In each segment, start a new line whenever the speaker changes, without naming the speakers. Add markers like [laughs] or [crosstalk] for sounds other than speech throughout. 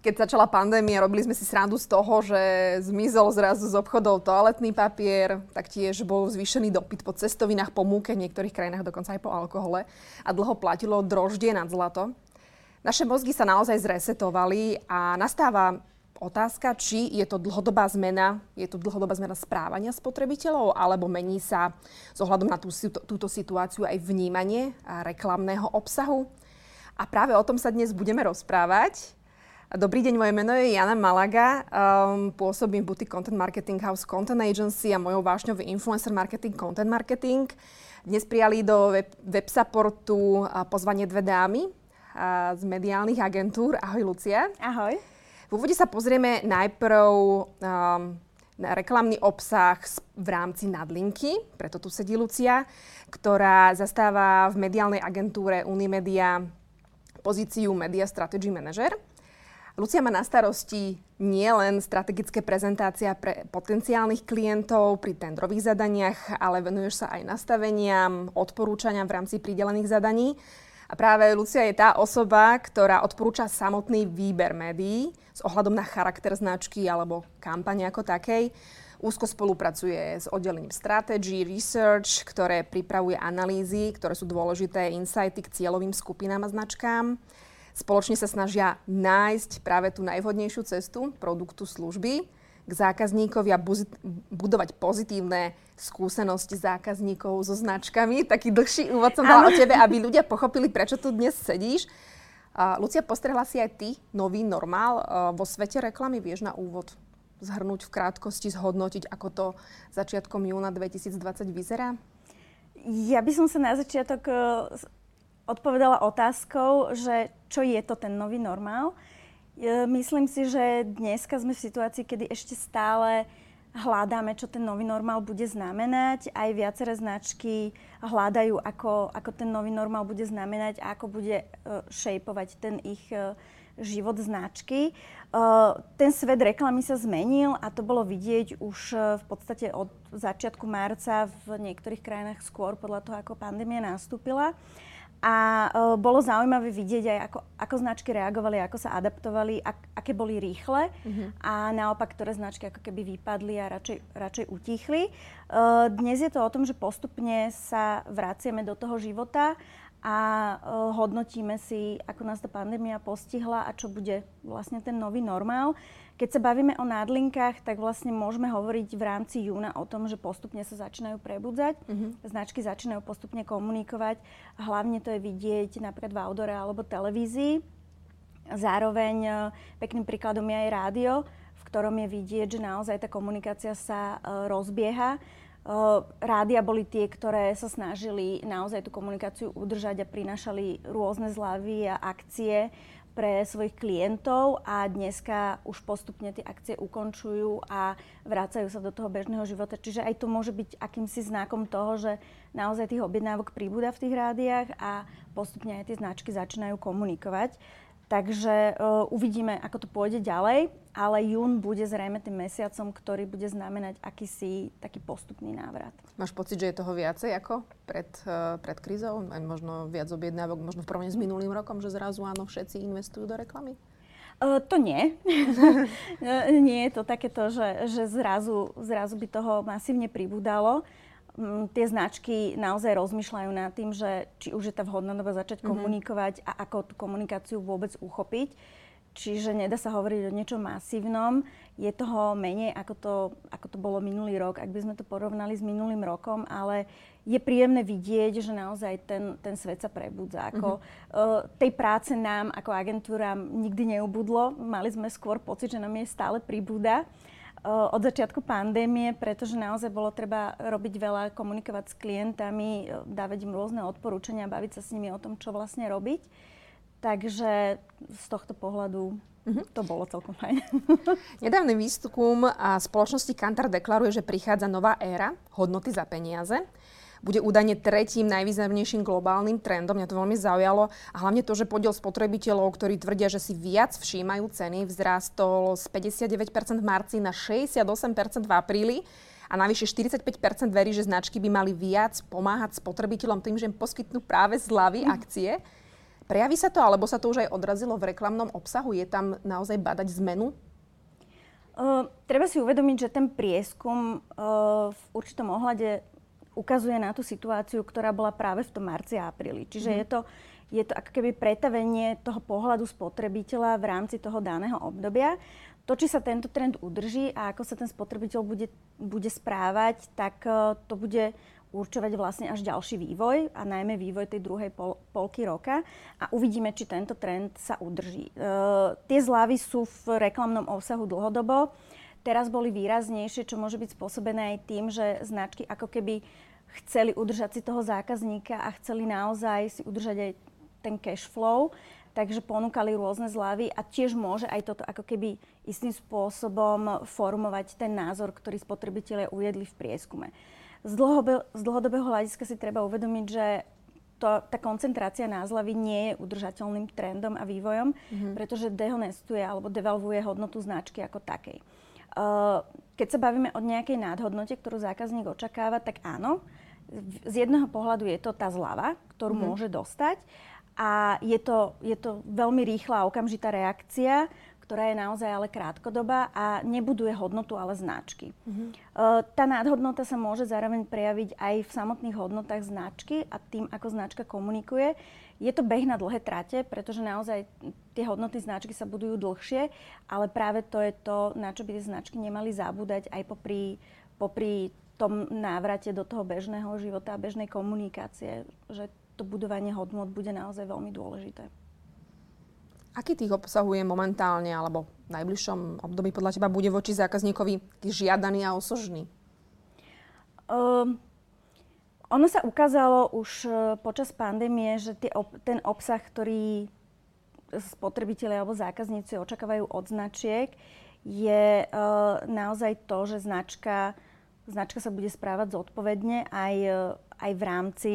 keď začala pandémia, robili sme si srandu z toho, že zmizol zrazu z obchodov toaletný papier, taktiež bol zvýšený dopyt po cestovinách, po múke, v niektorých krajinách dokonca aj po alkohole a dlho platilo droždie nad zlato. Naše mozgy sa naozaj zresetovali a nastáva otázka, či je to dlhodobá zmena, je to dlhodobá zmena správania spotrebiteľov, alebo mení sa s ohľadom na tú, túto situáciu aj vnímanie reklamného obsahu. A práve o tom sa dnes budeme rozprávať. Dobrý deň, moje meno je Jana Malaga, um, pôsobím v boutique Content Marketing House Content Agency a mojou vášňou je influencer marketing, content marketing. Dnes prijali do web, web supportu pozvanie dve dámy uh, z mediálnych agentúr. Ahoj, Lucia.
Ahoj.
V úvode sa pozrieme najprv um, na reklamný obsah v rámci nadlinky, preto tu sedí Lucia, ktorá zastáva v mediálnej agentúre Unimedia pozíciu Media Strategy Manager. Lucia má na starosti nielen strategické prezentácia pre potenciálnych klientov pri tendrových zadaniach, ale venuješ sa aj nastaveniam, odporúčaniam v rámci pridelených zadaní. A práve Lucia je tá osoba, ktorá odporúča samotný výber médií s ohľadom na charakter značky alebo kampane ako takej. Úzko spolupracuje s oddelením strategy, research, ktoré pripravuje analýzy, ktoré sú dôležité, insighty k cieľovým skupinám a značkám. Spoločne sa snažia nájsť práve tú najvhodnejšiu cestu produktu služby k zákazníkovi a budovať pozitívne skúsenosti zákazníkov so značkami. Taký dlhší úvod som dala o tebe, aby ľudia pochopili, prečo tu dnes sedíš. Uh, Lucia, postrehla si aj ty nový normál uh, vo svete reklamy? Vieš na úvod zhrnúť v krátkosti, zhodnotiť, ako to začiatkom júna 2020 vyzerá?
Ja by som sa na začiatok odpovedala otázkou, že čo je to ten nový normál. Myslím si, že dneska sme v situácii, kedy ešte stále hľadáme, čo ten nový normál bude znamenať. Aj viaceré značky hľadajú, ako, ako ten nový normál bude znamenať a ako bude uh, šejpovať ten ich uh, život značky. Ten svet reklamy sa zmenil a to bolo vidieť už v podstate od začiatku marca v niektorých krajinách skôr podľa toho, ako pandémia nastúpila. A uh, bolo zaujímavé vidieť aj, ako, ako značky reagovali, ako sa adaptovali, ak, aké boli rýchle uh-huh. a naopak, ktoré značky ako keby vypadli a radšej, radšej utichli. Uh, dnes je to o tom, že postupne sa vraciame do toho života a uh, hodnotíme si, ako nás tá pandémia postihla a čo bude vlastne ten nový normál. Keď sa bavíme o nádlinkách, tak vlastne môžeme hovoriť v rámci júna o tom, že postupne sa začínajú prebudzať, mm-hmm. značky začínajú postupne komunikovať. Hlavne to je vidieť napríklad v outdoore alebo televízii. Zároveň e, pekným príkladom je aj rádio, v ktorom je vidieť, že naozaj tá komunikácia sa e, rozbieha. E, rádia boli tie, ktoré sa snažili naozaj tú komunikáciu udržať a prinášali rôzne zľavy a akcie pre svojich klientov a dneska už postupne tie akcie ukončujú a vrácajú sa do toho bežného života. Čiže aj to môže byť akýmsi znakom toho, že naozaj tých objednávok príbuda v tých rádiách a postupne aj tie značky začínajú komunikovať. Takže uh, uvidíme, ako to pôjde ďalej, ale jún bude zrejme tým mesiacom, ktorý bude znamenať akýsi taký postupný návrat.
Máš pocit, že je toho viacej ako pred, uh, pred krízou? Aj možno viac objednávok, možno v porovnaní s minulým rokom, že zrazu áno, všetci investujú do reklamy?
Uh, to nie. [laughs] nie je to takéto, že, že zrazu, zrazu by toho masívne pribúdalo tie značky naozaj rozmýšľajú nad tým, že či už je tá vhodná doba začať mm-hmm. komunikovať a ako tú komunikáciu vôbec uchopiť. Čiže nedá sa hovoriť o niečom masívnom. Je toho menej, ako to, ako to bolo minulý rok, ak by sme to porovnali s minulým rokom, ale je príjemné vidieť, že naozaj ten, ten svet sa prebudza. Ako, mm-hmm. uh, tej práce nám ako agentúram nikdy neubudlo. Mali sme skôr pocit, že nám je stále pribúda od začiatku pandémie, pretože naozaj bolo treba robiť veľa, komunikovať s klientami, dávať im rôzne odporúčania, baviť sa s nimi o tom, čo vlastne robiť. Takže z tohto pohľadu Uh-huh. To bolo celkom fajn. [laughs]
Nedávny výskum a spoločnosti Kantar deklaruje, že prichádza nová éra hodnoty za peniaze. Bude údajne tretím najvýznamnejším globálnym trendom. Mňa to veľmi zaujalo. A hlavne to, že podiel spotrebiteľov, ktorí tvrdia, že si viac všímajú ceny, vzrástol z 59% v marci na 68% v apríli. A navyše 45% verí, že značky by mali viac pomáhať spotrebiteľom tým, že im poskytnú práve zľavy mm. akcie. Prejaví sa to, alebo sa to už aj odrazilo v reklamnom obsahu? Je tam naozaj badať zmenu?
Uh, treba si uvedomiť, že ten prieskum uh, v určitom ohľade ukazuje na tú situáciu, ktorá bola práve v tom marci a apríli. Čiže mm. je, to, je to ako keby pretavenie toho pohľadu spotrebiteľa v rámci toho daného obdobia. To, či sa tento trend udrží a ako sa ten spotrebiteľ bude, bude správať, tak uh, to bude určovať vlastne až ďalší vývoj a najmä vývoj tej druhej pol, polky roka a uvidíme, či tento trend sa udrží. E, tie zľavy sú v reklamnom obsahu dlhodobo. Teraz boli výraznejšie, čo môže byť spôsobené aj tým, že značky ako keby chceli udržať si toho zákazníka a chceli naozaj si udržať aj ten cash flow, takže ponúkali rôzne zľavy a tiež môže aj toto ako keby istým spôsobom formovať ten názor, ktorý spotrebitelia uviedli v prieskume. Z, dlhobe, z dlhodobého hľadiska si treba uvedomiť, že to, tá koncentrácia názlavy nie je udržateľným trendom a vývojom, mm-hmm. pretože dehonestuje alebo devalvuje hodnotu značky ako takej. Uh, keď sa bavíme o nejakej nadhodnote, ktorú zákazník očakáva, tak áno, z jedného pohľadu je to tá zľava, ktorú mm-hmm. môže dostať a je to, je to veľmi rýchla okamžitá reakcia, ktorá je naozaj ale krátkodobá a nebuduje hodnotu, ale značky. Mm-hmm. Tá nadhodnota sa môže zároveň prejaviť aj v samotných hodnotách značky a tým, ako značka komunikuje. Je to beh na dlhé trate, pretože naozaj tie hodnoty značky sa budujú dlhšie, ale práve to je to, na čo by tie značky nemali zabúdať aj popri, popri tom návrate do toho bežného života a bežnej komunikácie, že to budovanie hodnot bude naozaj veľmi dôležité.
Aký tých obsahuje momentálne alebo v najbližšom období podľa teba bude voči zákazníkovi žiadaný a osožný? Um,
ono sa ukázalo už uh, počas pandémie, že tie, ten obsah, ktorý spotrebitelia alebo zákazníci očakávajú od značiek, je uh, naozaj to, že značka, značka sa bude správať zodpovedne aj, uh, aj v rámci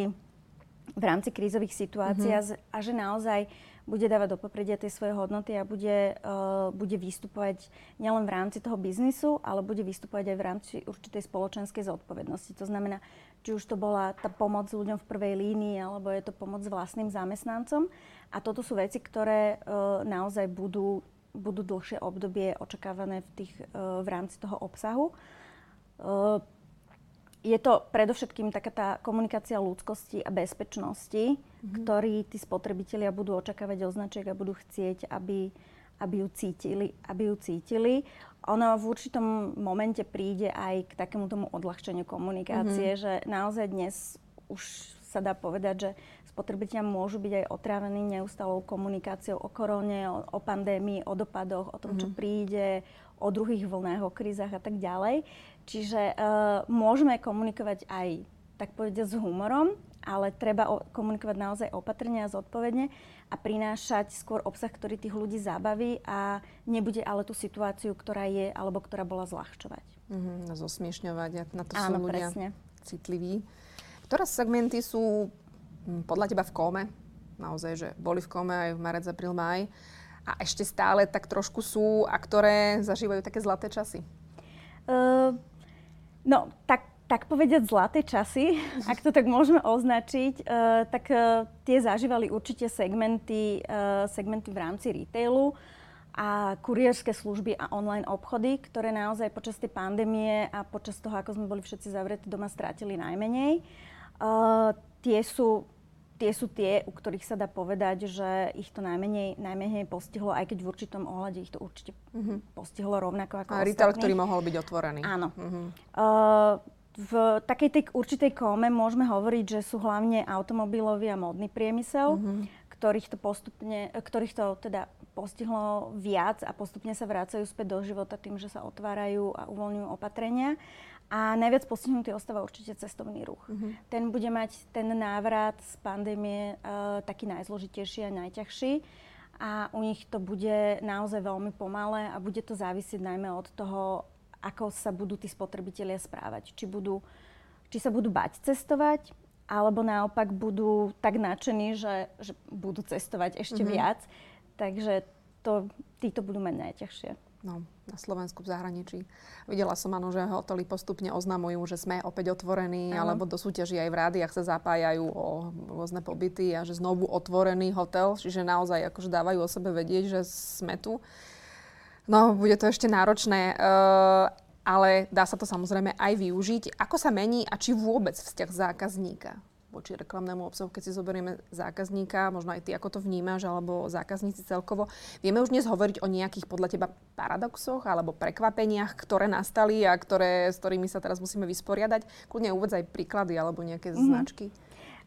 v rámci krízových situácií mm-hmm. a že naozaj bude dávať do popredia tie svoje hodnoty a bude, uh, bude vystupovať nielen v rámci toho biznisu, ale bude vystupovať aj v rámci určitej spoločenskej zodpovednosti. To znamená, či už to bola tá pomoc ľuďom v prvej línii, alebo je to pomoc vlastným zamestnancom. A toto sú veci, ktoré uh, naozaj budú, budú dlhšie obdobie očakávané v, tých, uh, v rámci toho obsahu. Uh, je to predovšetkým taká tá komunikácia ľudskosti a bezpečnosti, mm-hmm. ktorý tí spotrebitelia budú očakávať označiek a budú chcieť, aby, aby, ju cítili, aby ju cítili. Ono v určitom momente príde aj k takému tomu odľahčeniu komunikácie, mm-hmm. že naozaj dnes už sa dá povedať, že spotrebitelia môžu byť aj otrávení neustalou komunikáciou o korone, o, o pandémii, o dopadoch, o tom, mm-hmm. čo mhm. príde, o druhých vlnách, o krízach a tak ďalej. Čiže uh, môžeme komunikovať aj, tak povediať, s humorom, ale treba o, komunikovať naozaj opatrne a zodpovedne a prinášať skôr obsah, ktorý tých ľudí zabaví a nebude ale tú situáciu, ktorá je alebo ktorá bola zľahčovať.
Mm-hmm, zosmiešňovať, na to
Áno,
sú ľudia
presne.
citliví. Ktoré segmenty sú hm, podľa teba v kóme? Naozaj, že boli v kóme aj v marec, apríl, maj a ešte stále tak trošku sú a ktoré zažívajú také zlaté časy? Uh,
No, tak, tak povedať zlaté časy, [laughs] ak to tak môžeme označiť, uh, tak uh, tie zažívali určite segmenty, uh, segmenty v rámci retailu a kurierské služby a online obchody, ktoré naozaj počas tej pandémie a počas toho, ako sme boli všetci zavretí doma, strátili najmenej. Tie sú tie sú tie, u ktorých sa dá povedať, že ich to najmenej, najmenej postihlo, aj keď v určitom ohľade ich to určite mm-hmm. postihlo rovnako ako A
retail, ktorý mohol byť otvorený.
Áno. Mm-hmm. Uh, v takej tej určitej kóme môžeme hovoriť, že sú hlavne automobilový a modný priemysel, mm-hmm. ktorých to postupne, ktorých to teda postihlo viac a postupne sa vrácajú späť do života tým, že sa otvárajú a uvoľňujú opatrenia. A najviac postihnutý ostáva určite cestovný ruch. Uh-huh. Ten bude mať ten návrat z pandémie uh, taký najzložitejší a najťažší. A u nich to bude naozaj veľmi pomalé a bude to závisieť najmä od toho, ako sa budú tí spotrebitelia správať. Či, budú, či sa budú bať cestovať, alebo naopak budú tak nadšení, že, že budú cestovať ešte uh-huh. viac. Takže to, títo budú mať najťažšie.
No, na Slovensku v zahraničí. Videla som, ano, že hotely postupne oznamujú, že sme opäť otvorení, ano. alebo do súťaží aj v rádiách sa zapájajú o rôzne pobyty a že znovu otvorený hotel, čiže naozaj akože dávajú o sebe vedieť, že sme tu. No, bude to ešte náročné, uh, ale dá sa to samozrejme aj využiť. Ako sa mení a či vôbec vzťah zákazníka voči reklamnému obsahu, keď si zoberieme zákazníka, možno aj ty, ako to vnímaš, alebo zákazníci celkovo. Vieme už dnes hovoriť o nejakých podľa teba paradoxoch alebo prekvapeniach, ktoré nastali a ktoré, s ktorými sa teraz musíme vysporiadať. Kľudne uvedz aj príklady alebo nejaké mm-hmm. značky.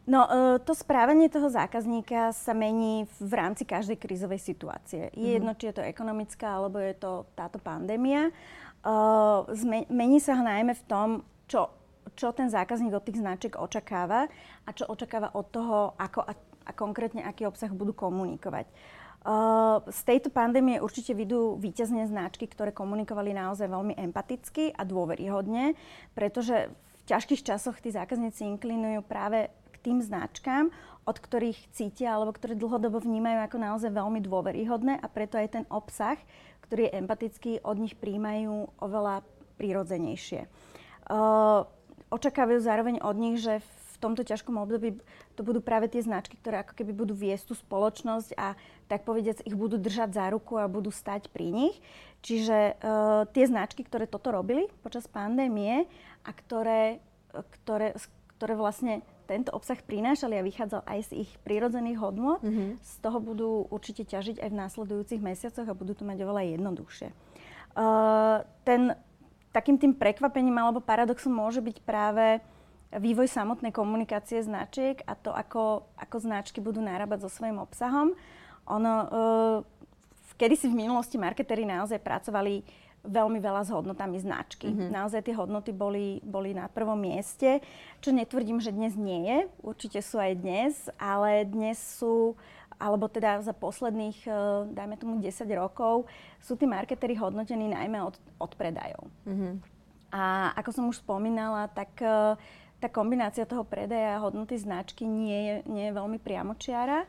No, e, to správanie toho zákazníka sa mení v rámci každej krízovej situácie. Je mm-hmm. jedno, či je to ekonomická, alebo je to táto pandémia. E, mení sa ho najmä v tom, čo čo ten zákazník od tých značiek očakáva a čo očakáva od toho, ako a, a konkrétne aký obsah budú komunikovať. Uh, z tejto pandémie určite vidú víťazne značky, ktoré komunikovali naozaj veľmi empaticky a dôveryhodne, pretože v ťažkých časoch tí zákazníci inklinujú práve tým značkám, od ktorých cítia alebo ktoré dlhodobo vnímajú ako naozaj veľmi dôveryhodné a preto aj ten obsah, ktorý je empatický, od nich príjmajú oveľa prirodzenejšie. Uh, očakávajú zároveň od nich, že v tomto ťažkom období to budú práve tie značky, ktoré ako keby budú viesť tú spoločnosť a tak povediac ich budú držať za ruku a budú stať pri nich. Čiže uh, tie značky, ktoré toto robili počas pandémie a ktoré, ktoré, ktoré vlastne tento obsah prinášali a vychádzal aj z ich prírodzených hodnot, mm-hmm. z toho budú určite ťažiť aj v následujúcich mesiacoch a budú to mať oveľa jednoduchšie. Uh, ten takým tým prekvapením alebo paradoxom môže byť práve vývoj samotnej komunikácie značiek a to, ako, ako značky budú narábať so svojím obsahom. Ono, uh, kedysi v minulosti marketéri naozaj pracovali veľmi veľa s hodnotami značky. Mm-hmm. Naozaj tie hodnoty boli, boli na prvom mieste, čo netvrdím, že dnes nie je. Určite sú aj dnes, ale dnes sú alebo teda za posledných, eh, dajme tomu 10 rokov, sú tí marketery hodnotení najmä od, od predajov. Mm-hmm. A ako som už spomínala, tak eh, tá kombinácia toho predaja a hodnoty značky nie je, nie je veľmi priamočiara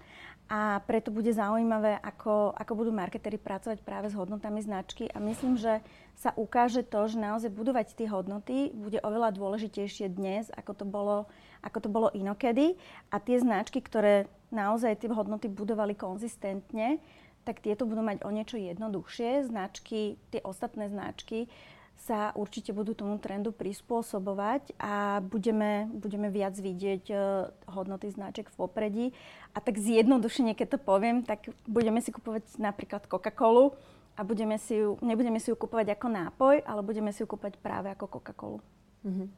a preto bude zaujímavé, ako, ako budú marketery pracovať práve s hodnotami značky a myslím, že sa ukáže to, že naozaj budovať tie hodnoty bude oveľa dôležitejšie dnes, ako to bolo, ako to bolo inokedy a tie značky, ktoré naozaj tie hodnoty budovali konzistentne, tak tieto budú mať o niečo jednoduchšie. Značky, tie ostatné značky sa určite budú tomu trendu prispôsobovať a budeme, budeme viac vidieť uh, hodnoty značiek v popredí. A tak zjednodušene, keď to poviem, tak budeme si kupovať napríklad Coca-Colu a budeme si ju, nebudeme si ju kupovať ako nápoj, ale budeme si ju kúpať práve ako Coca-Colu. Mm-hmm.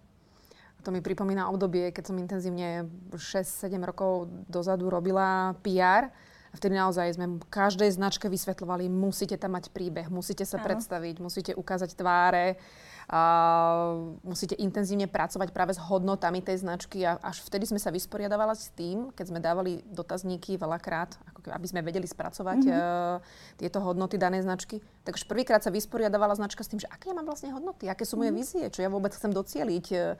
To mi pripomína obdobie, keď som intenzívne 6-7 rokov dozadu robila PR. A vtedy naozaj sme každej značke vysvetľovali, musíte tam mať príbeh, musíte sa Áno. predstaviť, musíte ukázať tváre, a musíte intenzívne pracovať práve s hodnotami tej značky a až vtedy sme sa vysporiadavali s tým, keď sme dávali dotazníky veľakrát, aby sme vedeli spracovať mm-hmm. uh, tieto hodnoty danej značky. Tak už prvýkrát sa vysporiadavala značka s tým, že aké ja mám vlastne hodnoty, aké sú moje mm-hmm. vízie, čo ja vôbec chcem docieliť. Uh,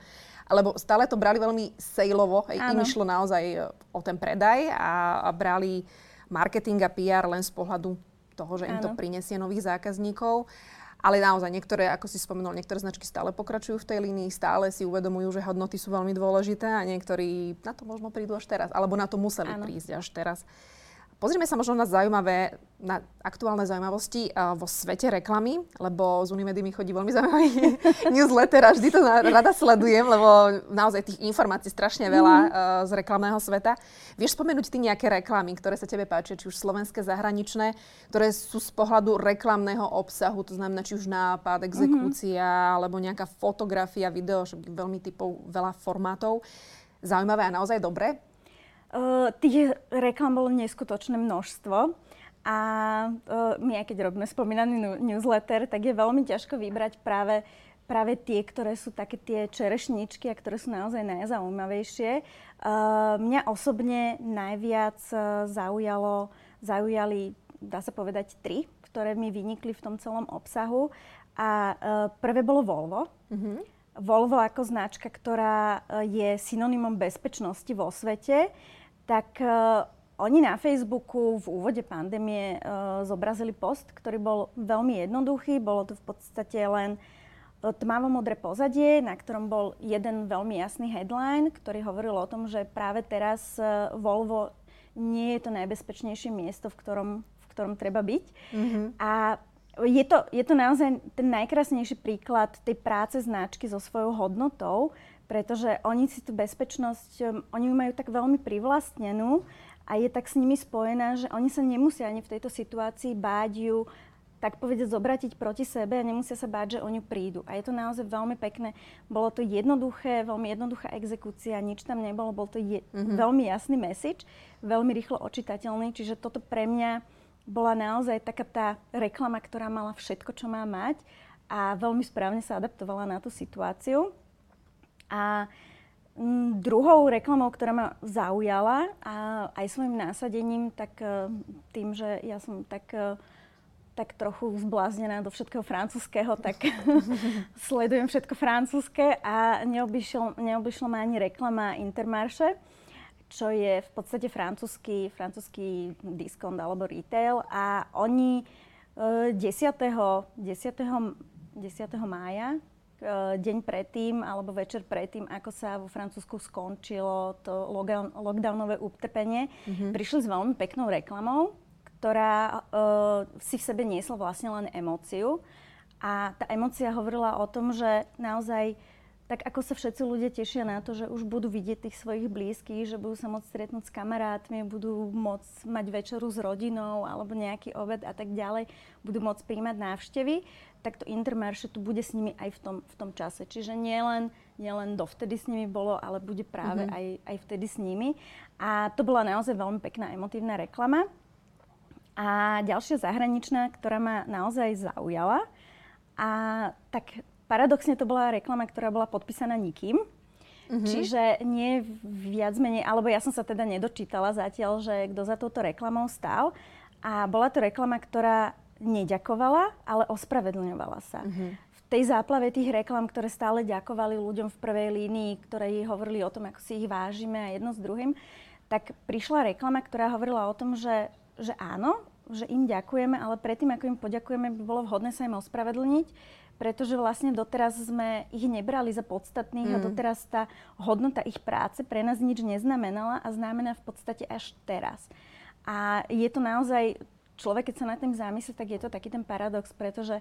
lebo stále to brali veľmi sejlovo, hej, im išlo naozaj e, o ten predaj a, a brali marketing a PR len z pohľadu toho, že Áno. im to prinesie nových zákazníkov. Ale naozaj niektoré, ako si spomenul, niektoré značky stále pokračujú v tej línii, stále si uvedomujú, že hodnoty sú veľmi dôležité a niektorí na to možno prídu až teraz, alebo na to museli Áno. prísť až teraz. Pozrime sa možno na zaujímavé, na aktuálne zaujímavosti uh, vo svete reklamy, lebo z Unimedy mi chodí veľmi zaujímavý [laughs] newsletter a vždy to rada sledujem, lebo naozaj tých informácií strašne veľa uh, z reklamného sveta. Vieš spomenúť ty nejaké reklamy, ktoré sa tebe páčia, či už slovenské, zahraničné, ktoré sú z pohľadu reklamného obsahu, to znamená či už nápad, exekúcia, mm-hmm. alebo nejaká fotografia, video, veľmi typov, veľa formátov. Zaujímavé a naozaj dobré?
Uh, tých reklam bolo neskutočné množstvo. A uh, my, aj keď robíme spomínaný newsletter, tak je veľmi ťažko vybrať práve práve tie, ktoré sú také tie čerešničky a ktoré sú naozaj najzaujímavejšie. Uh, mňa osobne najviac uh, zaujalo, zaujali, dá sa povedať, tri, ktoré mi vynikli v tom celom obsahu. A uh, prvé bolo Volvo. Mm-hmm. Volvo ako značka, ktorá je synonymom bezpečnosti vo svete, tak oni na Facebooku v úvode pandémie uh, zobrazili post, ktorý bol veľmi jednoduchý. Bolo to v podstate len uh, tmavo-modré pozadie, na ktorom bol jeden veľmi jasný headline, ktorý hovoril o tom, že práve teraz e, Volvo nie je to najbezpečnejšie miesto, v ktorom, v ktorom treba byť. Mm-hmm. A je to, je to naozaj ten najkrásnejší príklad tej práce značky so svojou hodnotou, pretože oni si tú bezpečnosť, e, oni ju majú tak veľmi privlastnenú a je tak s nimi spojená, že oni sa nemusia ani v tejto situácii báť ju tak povedať zobratiť proti sebe a nemusia sa báť, že oni prídu. A je to naozaj veľmi pekné. Bolo to jednoduché, veľmi jednoduchá exekúcia, nič tam nebolo, bol to je, mm-hmm. veľmi jasný message, veľmi rýchlo očitateľný, čiže toto pre mňa bola naozaj taká tá reklama, ktorá mala všetko, čo má mať a veľmi správne sa adaptovala na tú situáciu. A m, druhou reklamou, ktorá ma zaujala a aj svojim násadením, tak e, tým, že ja som tak e, tak trochu zbláznená do všetkého francúzského, tak [laughs] sledujem všetko francúzske a neobyšlo ma ani reklama Intermarché, čo je v podstate francúzsky, francúzsky diskont alebo retail a oni 10. 10. 10. mája deň predtým alebo večer predtým, ako sa vo Francúzsku skončilo to lockdownové utrpenie, mm-hmm. prišli s veľmi peknou reklamou, ktorá uh, si v sebe niesla vlastne len emóciu. A tá emócia hovorila o tom, že naozaj tak ako sa všetci ľudia tešia na to, že už budú vidieť tých svojich blízkych, že budú sa môcť stretnúť s kamarátmi, budú môcť mať večeru s rodinou alebo nejaký obed a tak ďalej, budú môcť príjmať návštevy, tak to Intermarché tu bude s nimi aj v tom, v tom čase. Čiže nielen, nielen dovtedy s nimi bolo, ale bude práve mm-hmm. aj, aj vtedy s nimi. A to bola naozaj veľmi pekná emotívna reklama. A ďalšia zahraničná, ktorá ma naozaj zaujala, a tak paradoxne to bola reklama, ktorá bola podpísaná nikým. Mm-hmm. Čiže nie viac menej, alebo ja som sa teda nedočítala zatiaľ, že kto za touto reklamou stál. A bola to reklama, ktorá neďakovala, ale ospravedlňovala sa. Mm-hmm. V tej záplave tých reklam, ktoré stále ďakovali ľuďom v prvej línii, ktoré hovorili o tom, ako si ich vážime a jedno s druhým, tak prišla reklama, ktorá hovorila o tom, že že áno, že im ďakujeme, ale predtým, ako im poďakujeme, by bolo vhodné sa im ospravedlniť, pretože vlastne doteraz sme ich nebrali za podstatných mm. a doteraz tá hodnota ich práce pre nás nič neznamenala a znamená v podstate až teraz. A je to naozaj, človek keď sa nad tým zamyslí, tak je to taký ten paradox, pretože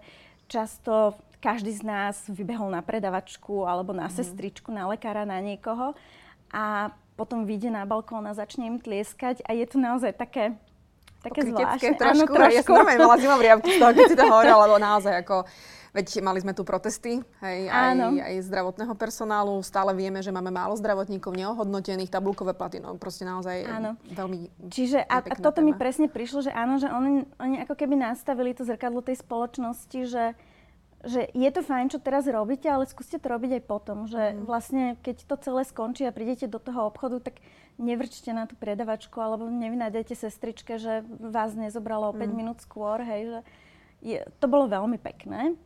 často každý z nás vybehol na predavačku alebo na mm. sestričku, na lekára, na niekoho a potom vyjde na balkón a začne im tlieskať a je to naozaj také
také zvláštne. trošku. Áno, trošku. Ja som normálne mala zimomriavky z toho, keď si to hovorila, lebo naozaj ako Veď mali sme tu protesty hej, aj, aj zdravotného personálu. Stále vieme, že máme málo zdravotníkov neohodnotených, tabulkové platy, no proste naozaj áno. veľmi
Čiže a, a toto téma. mi presne prišlo, že áno, že oni, oni ako keby nastavili to zrkadlo tej spoločnosti, že že je to fajn, čo teraz robíte, ale skúste to robiť aj potom, že mm. vlastne keď to celé skončí a prídete do toho obchodu, tak nevrčte na tú predavačku alebo nevynájdete sestričke, že vás nezobralo o 5 mm. minút skôr, hej, že je, to bolo veľmi pekné.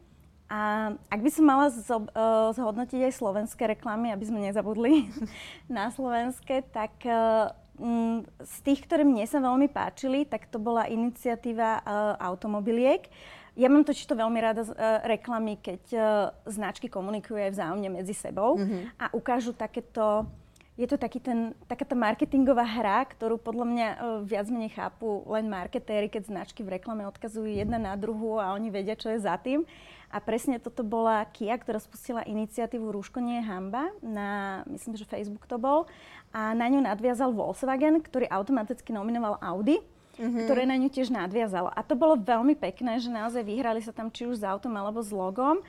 A ak by som mala zo, uh, zhodnotiť aj slovenské reklamy, aby sme nezabudli [laughs] na slovenské, tak uh, m, z tých, ktoré mne sa veľmi páčili, tak to bola iniciatíva uh, automobiliek. Ja mám totiž to veľmi rada uh, reklamy, keď uh, značky komunikujú aj vzájomne medzi sebou mm-hmm. a ukážu takéto je to taký ten, taká tá marketingová hra, ktorú podľa mňa uh, viac menej chápu len marketéry, keď značky v reklame odkazujú jedna na druhú a oni vedia, čo je za tým. A presne toto bola Kia, ktorá spustila iniciatívu Rúško nie je hamba, na, myslím, že Facebook to bol. A na ňu nadviazal Volkswagen, ktorý automaticky nominoval Audi, mm-hmm. ktoré na ňu tiež nadviazalo. A to bolo veľmi pekné, že naozaj vyhrali sa tam či už s autom alebo s logom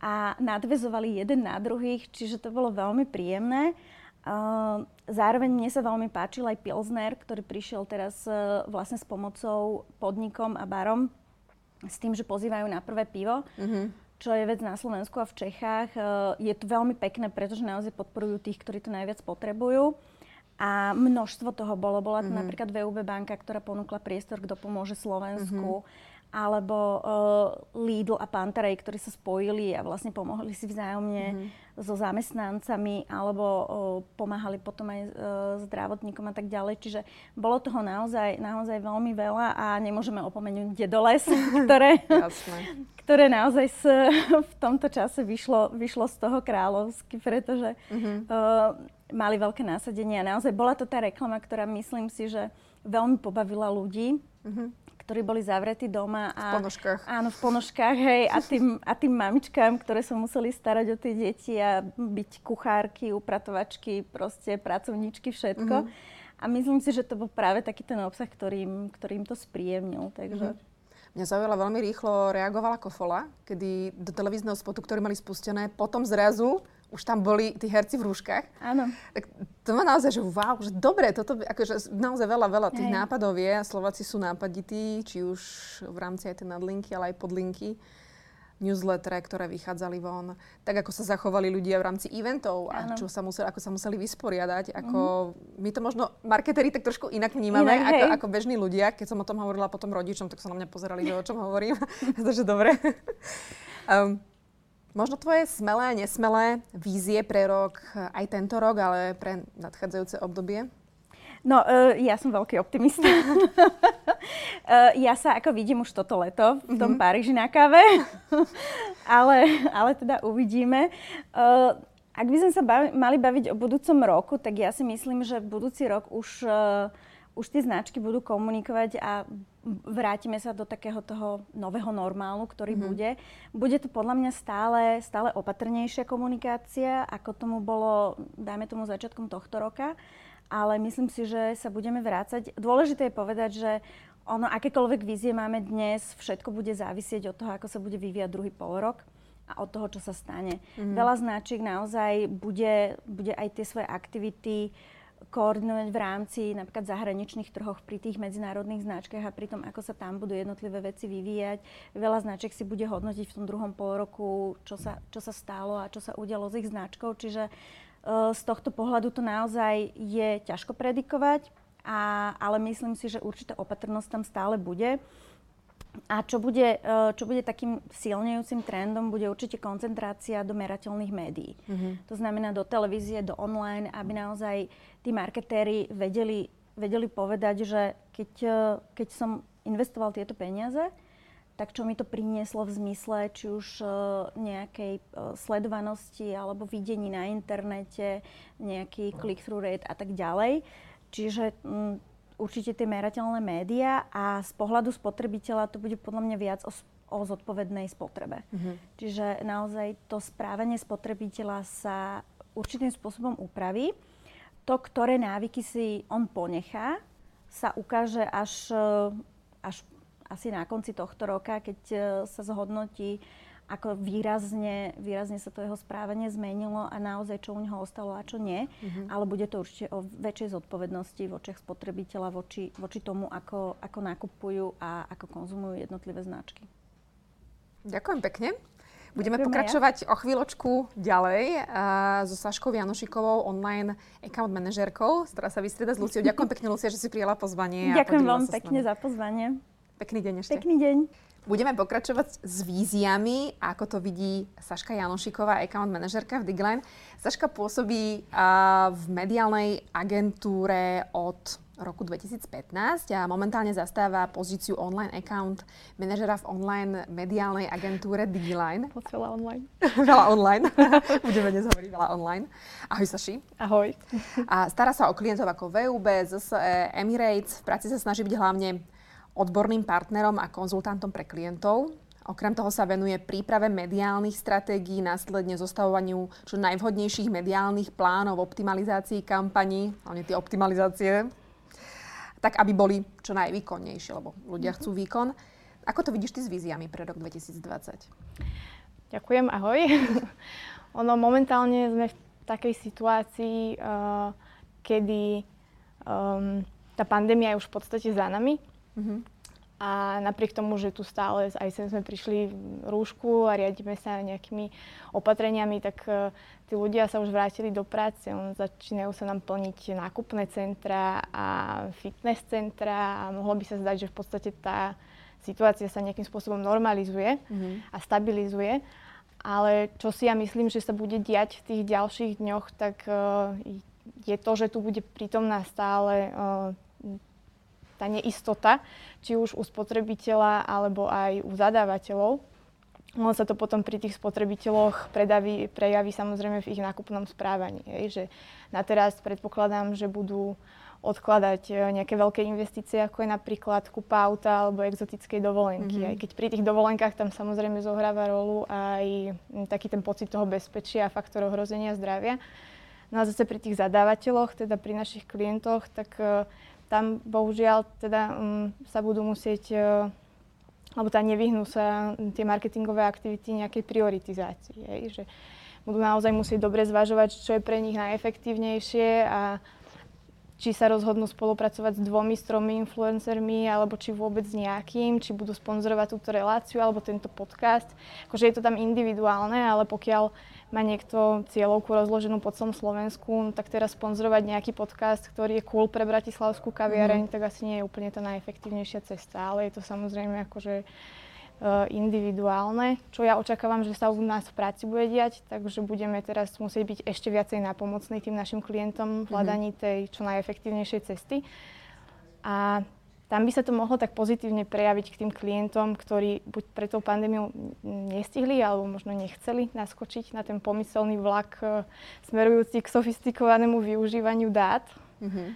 a nadvezovali jeden na druhých, čiže to bolo veľmi príjemné. Ehm, zároveň mne sa veľmi páčil aj Pilsner, ktorý prišiel teraz uh, vlastne s pomocou podnikom a barom s tým, že pozývajú na prvé pivo. Mm-hmm. čo je vec na Slovensku a v Čechách. E, je to veľmi pekné, pretože naozaj podporujú tých, ktorí to najviac potrebujú. A množstvo toho bolo. Bola to mm-hmm. napríklad VUB banka, ktorá ponúkla priestor, kto pomôže Slovensku. Mm-hmm alebo uh, Lidl a Pantarej, ktorí sa spojili a vlastne pomohli si vzájomne mm-hmm. so zamestnancami, alebo uh, pomáhali potom aj uh, zdravotníkom a tak ďalej. Čiže bolo toho naozaj, naozaj veľmi veľa a nemôžeme opomenúť Dedoles, [laughs] ktoré, ktoré naozaj s, v tomto čase vyšlo, vyšlo z toho kráľovsky, pretože mm-hmm. uh, mali veľké násadenie a naozaj bola to tá reklama, ktorá myslím si, že veľmi pobavila ľudí. Mm-hmm ktorí boli zavretí doma.
A, v ponožkách.
Áno, v ponožkách, hej. A tým, a tým mamičkám, ktoré sa museli starať o tie deti a byť kuchárky, upratovačky, proste pracovníčky, všetko. Mm-hmm. A myslím si, že to bol práve taký ten obsah, ktorým, ktorým to spríjemnil. Takže... Mm-hmm.
Mňa zaujala veľmi rýchlo reagovala Kofola, kedy do televízneho spotu, ktorý mali spustené, potom zrazu už tam boli tí herci v rúškach.
Áno.
Tak to má naozaj, že wow, že dobre, toto, akože naozaj veľa, veľa tých Hej. nápadov je a Slováci sú nápadití, či už v rámci aj tej nadlinky, ale aj podlinky newslettere, ktoré vychádzali von, tak ako sa zachovali ľudia v rámci eventov a čo sa museli, ako sa museli vysporiadať. Ako, mm-hmm. My to možno marketeri tak trošku inak vnímame inak, ako, ako bežní ľudia. Keď som o tom hovorila potom rodičom, tak sa na mňa pozerali, že o čom hovorím. [laughs] Takže dobre. um, [laughs] Možno tvoje smelé a nesmelé vízie pre rok, aj tento rok, ale pre nadchádzajúce obdobie?
No, uh, ja som veľký optimista. uh, [laughs] ja sa ako vidím už toto leto v tom mm-hmm. Paríži na káve, [laughs] ale, ale teda uvidíme. Uh, ak by sme sa bavi, mali baviť o budúcom roku, tak ja si myslím, že budúci rok už, uh, už tie značky budú komunikovať a vrátime sa do takého toho nového normálu, ktorý mm-hmm. bude. Bude to podľa mňa stále, stále opatrnejšia komunikácia, ako tomu bolo, dajme tomu, začiatkom tohto roka. Ale myslím si, že sa budeme vrácať. Dôležité je povedať, že ono, akékoľvek vízie máme dnes, všetko bude závisieť od toho, ako sa bude vyvíjať druhý polrok a od toho, čo sa stane. Mm-hmm. Veľa značiek naozaj bude, bude aj tie svoje aktivity uh, koordinovať v rámci napríklad zahraničných trhoch pri tých medzinárodných značkách a pri tom, ako sa tam budú jednotlivé veci vyvíjať. Veľa značiek si bude hodnotiť v tom druhom polroku, čo sa, čo sa stalo a čo sa udialo s ich značkou. Čiže uh, z tohto pohľadu to naozaj je ťažko predikovať, a, ale myslím si, že určitá opatrnosť tam stále bude. A čo bude, e, čo bude takým silnejúcim trendom, bude určite koncentrácia do merateľných médií. Mm-hmm. To znamená do televízie, do online, aby naozaj tí marketéri vedeli, vedeli povedať, že keď, e, keď som investoval tieto peniaze, tak čo mi to prinieslo v zmysle či už e, nejakej sledovanosti alebo videní na internete, nejaký click-through rate a tak ďalej. Čiže určite tie merateľné médiá a z pohľadu spotrebiteľa to bude podľa mňa viac o, o zodpovednej spotrebe. Mm-hmm. Čiže naozaj to správanie spotrebiteľa sa určitým spôsobom upraví. To, ktoré návyky si on ponechá, sa ukáže až, až asi na konci tohto roka, keď sa zhodnotí ako výrazne, výrazne sa to jeho správanie zmenilo a naozaj čo u neho ostalo a čo nie. Mm-hmm. Ale bude to určite o väčšej zodpovednosti v očiach spotrebiteľa voči, voči tomu, ako, ako nakupujú a ako konzumujú jednotlivé značky.
Ďakujem pekne. Budeme Ďakujem pokračovať ja. o chvíľočku ďalej uh, so Saškou Janošikovou, online account manažerkou, ktorá sa vystrieda s Luciou. Ďakujem pekne, Lucia, že si prijala pozvanie.
Ďakujem veľmi pekne za pozvanie.
Pekný deň ešte.
Pekný deň.
Budeme pokračovať s víziami, ako to vidí Saška Janošiková, account manažerka v Digline. Saška pôsobí uh, v mediálnej agentúre od roku 2015 a momentálne zastáva pozíciu online account manažera v online mediálnej agentúre Digiline.
Moc veľa online. [laughs]
veľa online. [laughs] Budeme dnes hovoriť veľa online. Ahoj Saši.
Ahoj.
A stará sa o klientov ako VUB, ZSE, Emirates. V práci sa snaží byť hlavne odborným partnerom a konzultantom pre klientov. Okrem toho sa venuje príprave mediálnych stratégií, následne zostavovaniu čo najvhodnejších mediálnych plánov, optimalizácii kampaní, hlavne tie optimalizácie, tak aby boli čo najvýkonnejšie, lebo ľudia mhm. chcú výkon. Ako to vidíš ty s víziami pre rok 2020?
Ďakujem, ahoj. [laughs] ono momentálne sme v takej situácii, uh, kedy um, tá pandémia je už v podstate za nami. Mm-hmm. A napriek tomu, že tu stále aj sem sme prišli v rúšku a riadíme sa nejakými opatreniami, tak uh, tí ľudia sa už vrátili do práce. On, začínajú sa nám plniť nákupné centra a fitness centra a mohlo by sa zdať, že v podstate tá situácia sa nejakým spôsobom normalizuje mm-hmm. a stabilizuje. Ale čo si ja myslím, že sa bude diať v tých ďalších dňoch, tak uh, je to, že tu bude prítomná stále uh, tá neistota, či už u spotrebiteľa alebo aj u zadávateľov. Ono sa to potom pri tých spotrebiteľoch predaví, prejaví samozrejme v ich nákupnom správaní. Hej, že na teraz predpokladám, že budú odkladať e, nejaké veľké investície, ako je napríklad kúpa auta alebo exotickej dovolenky. Mm-hmm. Aj keď pri tých dovolenkách tam samozrejme zohráva rolu aj taký ten pocit toho bezpečia a faktor ohrozenia zdravia. No a zase pri tých zadávateľoch, teda pri našich klientoch, tak uh, tam bohužiaľ teda um, sa budú musieť, uh, alebo tá nevyhnú sa tie marketingové aktivity nejakej prioritizácii. Hej, že budú naozaj musieť dobre zvažovať, čo je pre nich najefektívnejšie a či sa rozhodnú spolupracovať s dvomi, s tromi influencermi, alebo či vôbec s nejakým, či budú sponzorovať túto reláciu alebo tento podcast. Akože je to tam individuálne, ale pokiaľ má niekto cieľovku rozloženú po celom Slovensku, no tak teraz sponzorovať nejaký podcast, ktorý je cool pre Bratislavskú kaviareň, mm. tak asi nie je úplne tá najefektívnejšia cesta, ale je to samozrejme akože individuálne. Čo ja očakávam, že sa u nás v práci bude diať, takže budeme teraz musieť byť ešte viacej napomocní tým našim klientom v hľadaní mhm. tej čo najefektívnejšej cesty. A tam by sa to mohlo tak pozitívne prejaviť k tým klientom, ktorí buď pre tou pandémiou nestihli alebo možno nechceli naskočiť na ten pomyselný vlak e, smerujúci k sofistikovanému využívaniu dát. Mm-hmm.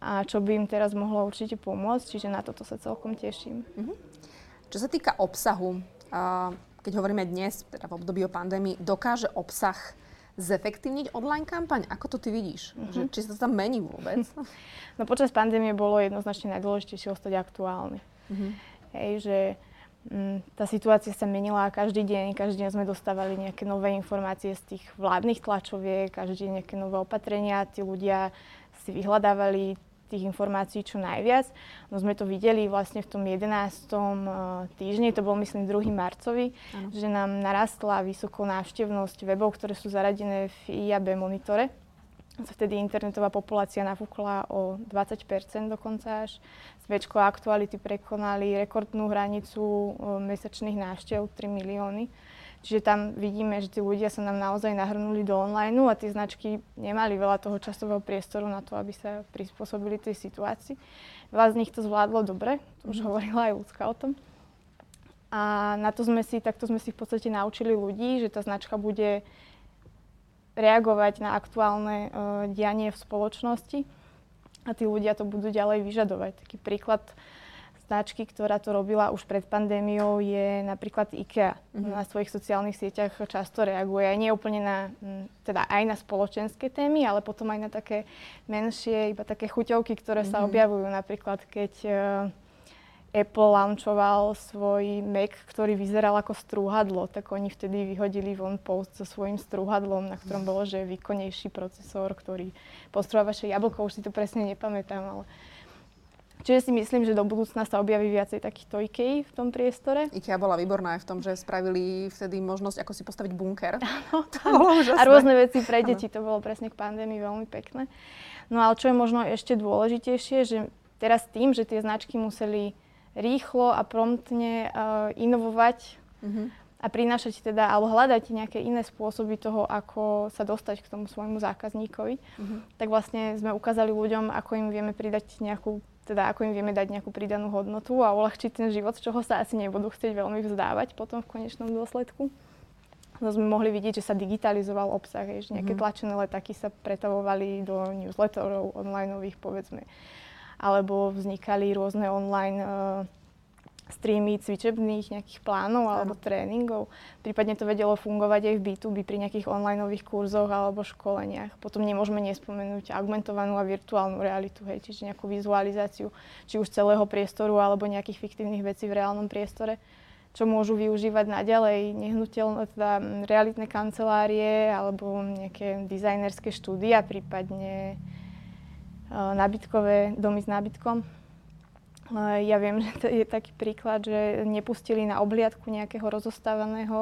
A čo by im teraz mohlo určite pomôcť, čiže na toto sa celkom teším. Mm-hmm.
Čo sa týka obsahu, keď hovoríme dnes, teda v období o pandémii, dokáže obsah zefektívniť online kampaň? Ako to ty vidíš? Mm-hmm. Že, či sa to tam mení vôbec? [laughs]
No počas pandémie bolo jednoznačne najdôležitejšie ostať aktuálny. Mm-hmm. Hej, že m, mm, tá situácia sa menila každý deň, každý deň sme dostávali nejaké nové informácie z tých vládnych tlačoviek, každý deň nejaké nové opatrenia, tí ľudia si vyhľadávali tých informácií čo najviac. No sme to videli vlastne v tom 11. Eh, týždni, to bol myslím 2. marcovi, ano. že nám narastla vysoko návštevnosť webov, ktoré sú zaradené v IAB monitore. Vtedy internetová populácia nafúkla o 20% dokonca až. Svečko aktuality prekonali rekordnú hranicu eh, mesačných návštev 3 milióny. Čiže tam vidíme, že tí ľudia sa nám naozaj nahrnuli do online a tie značky nemali veľa toho časového priestoru na to, aby sa prispôsobili tej situácii. Veľa z nich to zvládlo dobre, to už mm. hovorila aj ľudská o tom. A na to sme si, takto sme si v podstate naučili ľudí, že tá značka bude reagovať na aktuálne uh, dianie v spoločnosti a tí ľudia to budú ďalej vyžadovať. Taký príklad značky, ktorá to robila už pred pandémiou, je napríklad IKEA. Mm-hmm. Na svojich sociálnych sieťach často reaguje aj nie úplne na, teda aj na spoločenské témy, ale potom aj na také menšie, iba také chuťovky, ktoré mm-hmm. sa mhm. objavujú. Napríklad keď uh, Apple launchoval svoj Mac, ktorý vyzeral ako strúhadlo, tak oni vtedy vyhodili von post so svojím strúhadlom, na ktorom bolo, že výkonnejší procesor, ktorý postrúha vaše jablko, už si to presne nepamätám, ale Čiže si myslím, že do budúcna sa objaví viacej takýchto IKEA v tom priestore.
IKEA bola výborná aj v tom, že spravili vtedy možnosť, ako si postaviť bunker.
Áno, [laughs] to bolo A rôzne veci pre deti, to bolo presne k pandémii veľmi pekné. No ale čo je možno ešte dôležitejšie, že teraz tým, že tie značky museli rýchlo a promptne uh, inovovať mm-hmm. a prinášať teda, alebo hľadať nejaké iné spôsoby toho, ako sa dostať k tomu svojmu zákazníkovi, mm-hmm. tak vlastne sme ukázali ľuďom, ako im vieme pridať nejakú teda ako im vieme dať nejakú pridanú hodnotu a uľahčiť ten život, z čoho sa asi nebudú chcieť veľmi vzdávať potom v konečnom dôsledku. No sme mohli vidieť, že sa digitalizoval obsah, že nejaké mm-hmm. tlačené letaky sa pretavovali do newsletterov onlineových, povedzme. Alebo vznikali rôzne online uh, streamy cvičebných nejakých plánov alebo tréningov. Prípadne to vedelo fungovať aj v B2B pri nejakých online kurzoch alebo školeniach. Potom nemôžeme nespomenúť augmentovanú a virtuálnu realitu, hej, čiže nejakú vizualizáciu či už celého priestoru alebo nejakých fiktívnych vecí v reálnom priestore čo môžu využívať naďalej nehnuteľné, teda realitné kancelárie alebo nejaké dizajnerské štúdia, prípadne uh, nábytkové domy s nábytkom. Ja viem, [laughs] že to je taký príklad, že nepustili na obliadku nejakého rozostávaného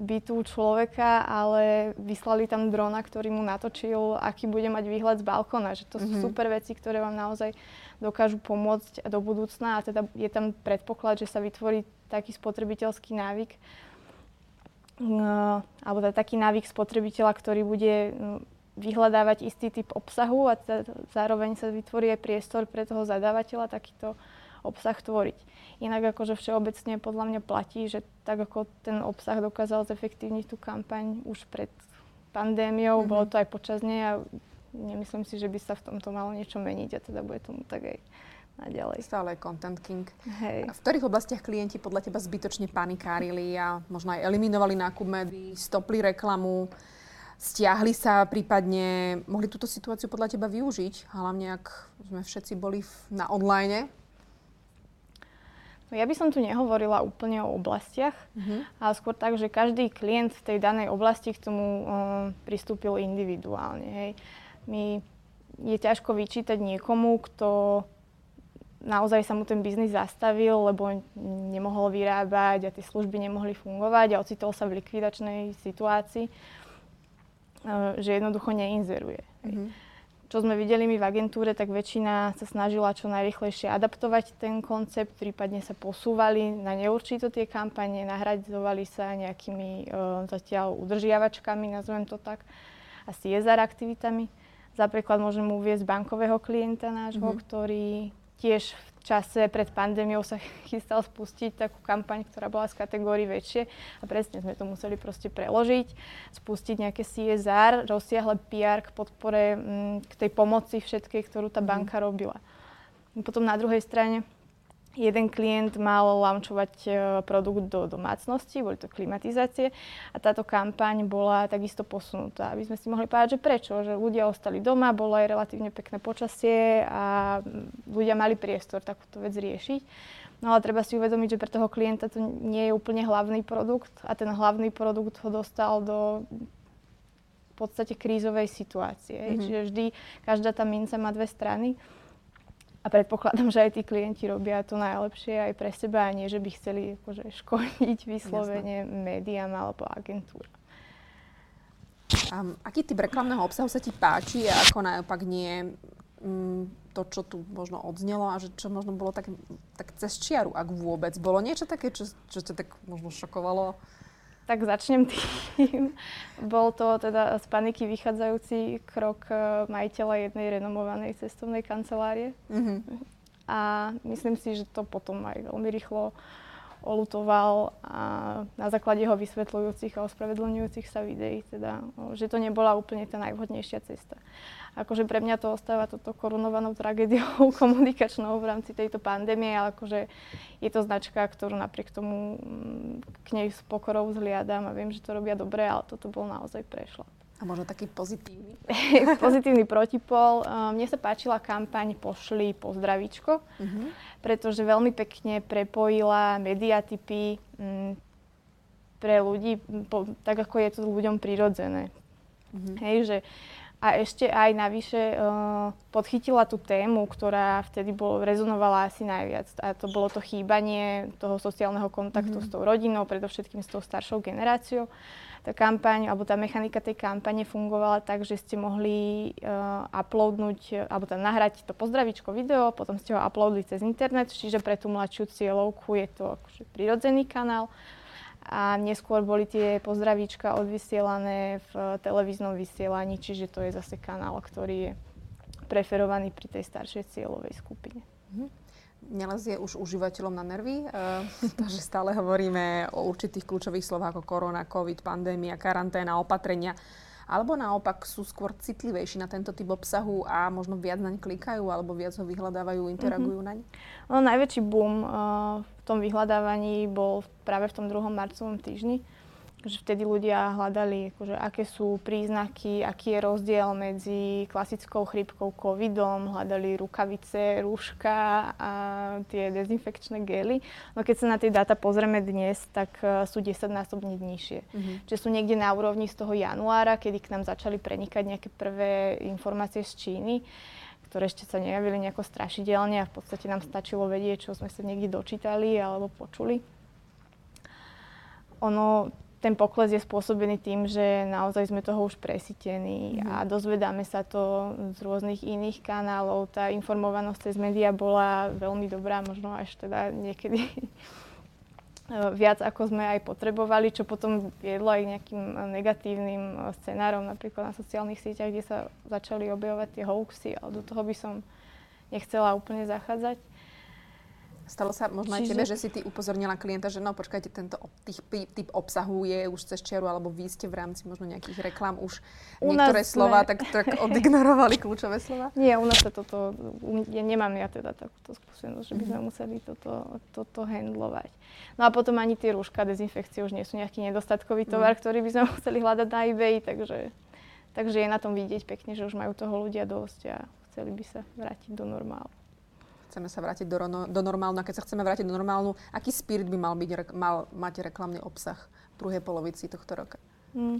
bytu človeka, ale vyslali tam drona, ktorý mu natočil, aký bude mať výhľad z balkóna. Že to mm-hmm. sú mhm. super veci, ktoré vám naozaj dokážu pomôcť do budúcna a teda je tam predpoklad, že sa vytvorí taký spotrebiteľský návyk, no, alebo teda taký návyk spotrebiteľa, ktorý bude no, vyhľadávať istý typ obsahu a zároveň sa vytvorí aj priestor pre toho zadávateľa takýto obsah tvoriť. Inak akože všeobecne podľa mňa platí, že tak ako ten obsah dokázal zefektívniť tú kampaň už pred pandémiou, mm-hmm. bolo to aj počas nej a nemyslím si, že by sa v tomto malo niečo meniť a teda bude tomu tak aj naďalej.
Stále content king.
Hej.
V ktorých oblastiach klienti podľa teba zbytočne panikárili a možno aj eliminovali nákup médií, stopli reklamu, stiahli sa, prípadne mohli túto situáciu podľa teba využiť, hlavne ak sme všetci boli na online?
No ja by som tu nehovorila úplne o oblastiach, uh-huh. ale skôr tak, že každý klient v tej danej oblasti k tomu um, pristúpil individuálne. Hej. My, je ťažko vyčítať niekomu, kto naozaj sa mu ten biznis zastavil, lebo nemohol vyrábať a tie služby nemohli fungovať a ocitol sa v likvidačnej situácii, uh, že jednoducho neinzeruje. Uh-huh čo sme videli my v agentúre, tak väčšina sa snažila čo najrychlejšie adaptovať ten koncept, prípadne sa posúvali na neurčito tie kampane, nahradzovali sa nejakými e, zatiaľ udržiavačkami, nazvem to tak, a CSR aktivitami. Za príklad môžem uviezť bankového klienta nášho, mm-hmm. ktorý tiež v čase pred pandémiou sa [laughs] chystal spustiť takú kampaň, ktorá bola z kategórií väčšie a presne sme to museli proste preložiť, spustiť nejaké CSR, rozsiahle PR k podpore, mm, k tej pomoci všetkej, ktorú tá mhm. banka robila. Potom na druhej strane jeden klient mal launchovať e, produkt do domácnosti, boli to klimatizácie a táto kampaň bola takisto posunutá. Aby sme si mohli povedať, že prečo, že ľudia ostali doma, bolo aj relatívne pekné počasie a ľudia mali priestor takúto vec riešiť. No ale treba si uvedomiť, že pre toho klienta to nie je úplne hlavný produkt a ten hlavný produkt ho dostal do v podstate krízovej situácie. Mm-hmm. Čiže vždy každá tá minca má dve strany. A predpokladám, že aj tí klienti robia to najlepšie aj pre seba a nie, že by chceli akože [laughs] škodiť vyslovene Jasne. médiám alebo agentúram.
Um, aký typ reklamného obsahu sa ti páči a ako naopak nie um, to, čo tu možno odznelo a že čo možno bolo tak, tak cez čiaru, ak vôbec. Bolo niečo také, čo, čo ťa tak možno šokovalo?
Tak začnem tým. [laughs] Bol to teda z paniky vychádzajúci krok eh, majiteľa jednej renomovanej cestovnej kancelárie. Mm-hmm. A myslím si, že to potom aj veľmi rýchlo olutoval a na základe jeho vysvetľujúcich a ospravedlňujúcich sa videí, teda, že to nebola úplne tá najvhodnejšia cesta akože pre mňa to ostáva toto korunovanou tragédiou [laughs] komunikačnou v rámci tejto pandémie, ale akože je to značka, ktorú napriek tomu mm, k nej s pokorou zliadam a viem, že to robia dobre, ale toto bol naozaj prešla.
A možno taký pozitívny? [laughs]
pozitívny protipol. Mne sa páčila kampaň Pošli pozdravíčko, uh-huh. pretože veľmi pekne prepojila mediatypy m, mm, pre ľudí, po, tak ako je to ľuďom prirodzené. Uh-huh. Hej, že a ešte aj navyše uh, podchytila tú tému, ktorá vtedy bol, rezonovala asi najviac. A to bolo to chýbanie toho sociálneho kontaktu mm-hmm. s tou rodinou, predovšetkým s tou staršou generáciou. Tá kampaň, alebo tá mechanika tej kampane fungovala tak, že ste mohli uh, uploadnúť, alebo tam nahrať to pozdravičko video, potom ste ho uploadli cez internet, čiže pre tú mladšiu cieľovku je to akože prirodzený kanál a neskôr boli tie pozdravíčka odvysielané v televíznom vysielaní, čiže to je zase kanál, ktorý je preferovaný pri tej staršej cieľovej skupine. Mhm.
Nelezie už užívateľom na nervy? E, to, že stále hovoríme o určitých kľúčových slovách ako korona, covid, pandémia, karanténa, opatrenia alebo naopak sú skôr citlivejší na tento typ obsahu a možno viac naň klikajú alebo viac ho vyhľadávajú, interagujú mm-hmm. naň?
No, najväčší boom uh, v tom vyhľadávaní bol práve v tom druhom marcovom týždni že vtedy ľudia hľadali, akože, aké sú príznaky, aký je rozdiel medzi klasickou chrípkou covidom, hľadali rukavice, rúška a tie dezinfekčné gely. No keď sa na tie dáta pozrieme dnes, tak uh, sú 10-násobne nižšie. Mm-hmm. Čiže sú niekde na úrovni z toho januára, kedy k nám začali prenikať nejaké prvé informácie z Číny ktoré ešte sa nejavili nejako strašidelne a v podstate nám stačilo vedieť, čo sme sa niekde dočítali alebo počuli. Ono, ten pokles je spôsobený tým, že naozaj sme toho už presítení mm. a dozvedáme sa to z rôznych iných kanálov. Tá informovanosť cez médiá bola veľmi dobrá, možno až teda niekedy [laughs] viac, ako sme aj potrebovali, čo potom viedlo aj nejakým negatívnym scenárom, napríklad na sociálnych sieťach, kde sa začali objavovať tie hoaxy, ale do toho by som nechcela úplne zachádzať.
Stalo sa možno Čiže... aj tebe, že si ty upozornila klienta, že no počkajte, tento tých, typ obsahu je už cez čiaru, alebo vy ste v rámci možno nejakých reklám už u niektoré slova tak, tak [laughs] odignorovali kľúčové slova?
Nie, u nás sa toto, ja nemám ja teda takúto skúsenosť, že by sme mm-hmm. museli toto, toto handlovať. No a potom ani tie rúška, dezinfekcie už nie sú nejaký nedostatkový tovar, mm. ktorý by sme [laughs] museli hľadať na eBay, takže, takže je na tom vidieť pekne, že už majú toho ľudia dosť a chceli by sa vrátiť do normálu
chceme sa vrátiť do, do normálnu. A keď sa chceme vrátiť do normálnu, aký spirit by mal, byť, mal mať reklamný obsah v druhej polovici tohto roka?
Mm.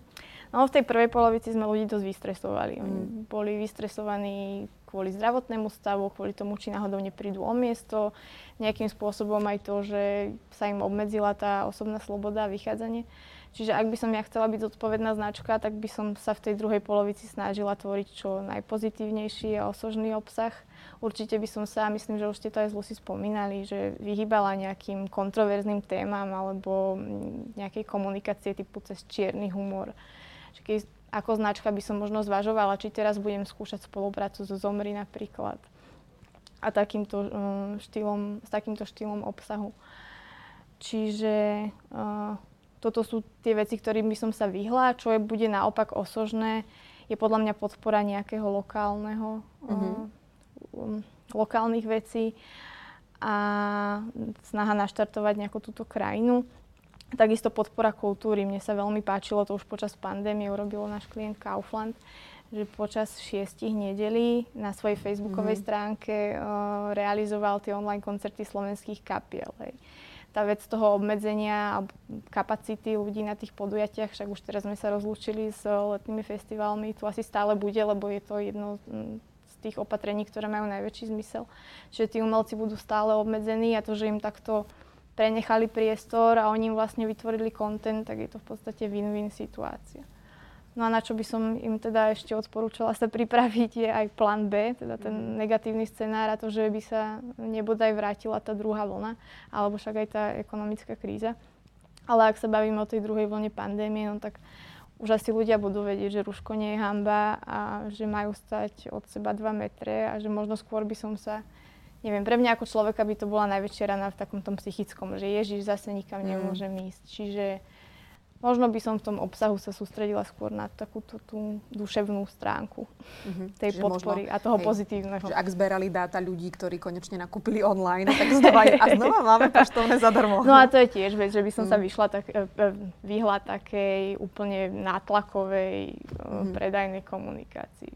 No v tej prvej polovici sme ľudí dosť vystresovali. Mm. Oni boli vystresovaní kvôli zdravotnému stavu, kvôli tomu, či náhodou neprídu o miesto, nejakým spôsobom aj to, že sa im obmedzila tá osobná sloboda a vychádzanie. Čiže ak by som ja chcela byť zodpovedná značka, tak by som sa v tej druhej polovici snažila tvoriť čo najpozitívnejší a osožný obsah. Určite by som sa, myslím, že už ste to aj z Lucy spomínali, že vyhýbala nejakým kontroverzným témam alebo nejakej komunikácie typu cez čierny humor. Že keď ako značka by som možno zvažovala, či teraz budem skúšať spoluprácu so Zomri napríklad a takýmto, um, štýlom, s takýmto štýlom obsahu. Čiže uh, toto sú tie veci, ktorým by som sa vyhla. Čo je, bude naopak osožné, je podľa mňa podpora nejakého lokálneho, mm-hmm. um, lokálnych vecí a snaha naštartovať nejakú túto krajinu. Takisto podpora kultúry. Mne sa veľmi páčilo, to už počas pandémie urobilo náš klient Kaufland, že počas šiestich nedelí na svojej facebookovej mm-hmm. stránke uh, realizoval tie online koncerty slovenských kapiel. Hej tá vec toho obmedzenia a kapacity ľudí na tých podujatiach, však už teraz sme sa rozlúčili s letnými festivalmi, tu asi stále bude, lebo je to jedno z tých opatrení, ktoré majú najväčší zmysel. Čiže tí umelci budú stále obmedzení a to, že im takto prenechali priestor a oni im vlastne vytvorili kontent, tak je to v podstate win-win situácia. No a na čo by som im teda ešte odporúčala sa pripraviť je aj plán B, teda ten mm. negatívny scenár a to, že by sa nebodaj vrátila tá druhá vlna, alebo však aj tá ekonomická kríza. Ale ak sa bavíme o tej druhej vlne pandémie, no tak už asi ľudia budú vedieť, že rúško nie je hamba a že majú stať od seba 2 metre a že možno skôr by som sa neviem, pre mňa ako človeka by to bola najväčšia rana v takom tom psychickom, že Ježiš zase nikam mm. nemôžem ísť. Čiže Možno by som v tom obsahu sa sústredila skôr na takúto tú duševnú stránku mm-hmm. tej Čiže podpory možno, a toho hej, pozitívneho.
Že ak zberali dáta ľudí, ktorí konečne nakúpili online, [laughs] tak znova, a znova máme [laughs] poštovné zadarmo.
No a to je tiež vec, že by som mm. sa vyšla tak, e, e, vyhla takej úplne nátlakovej mm-hmm. predajnej komunikácii.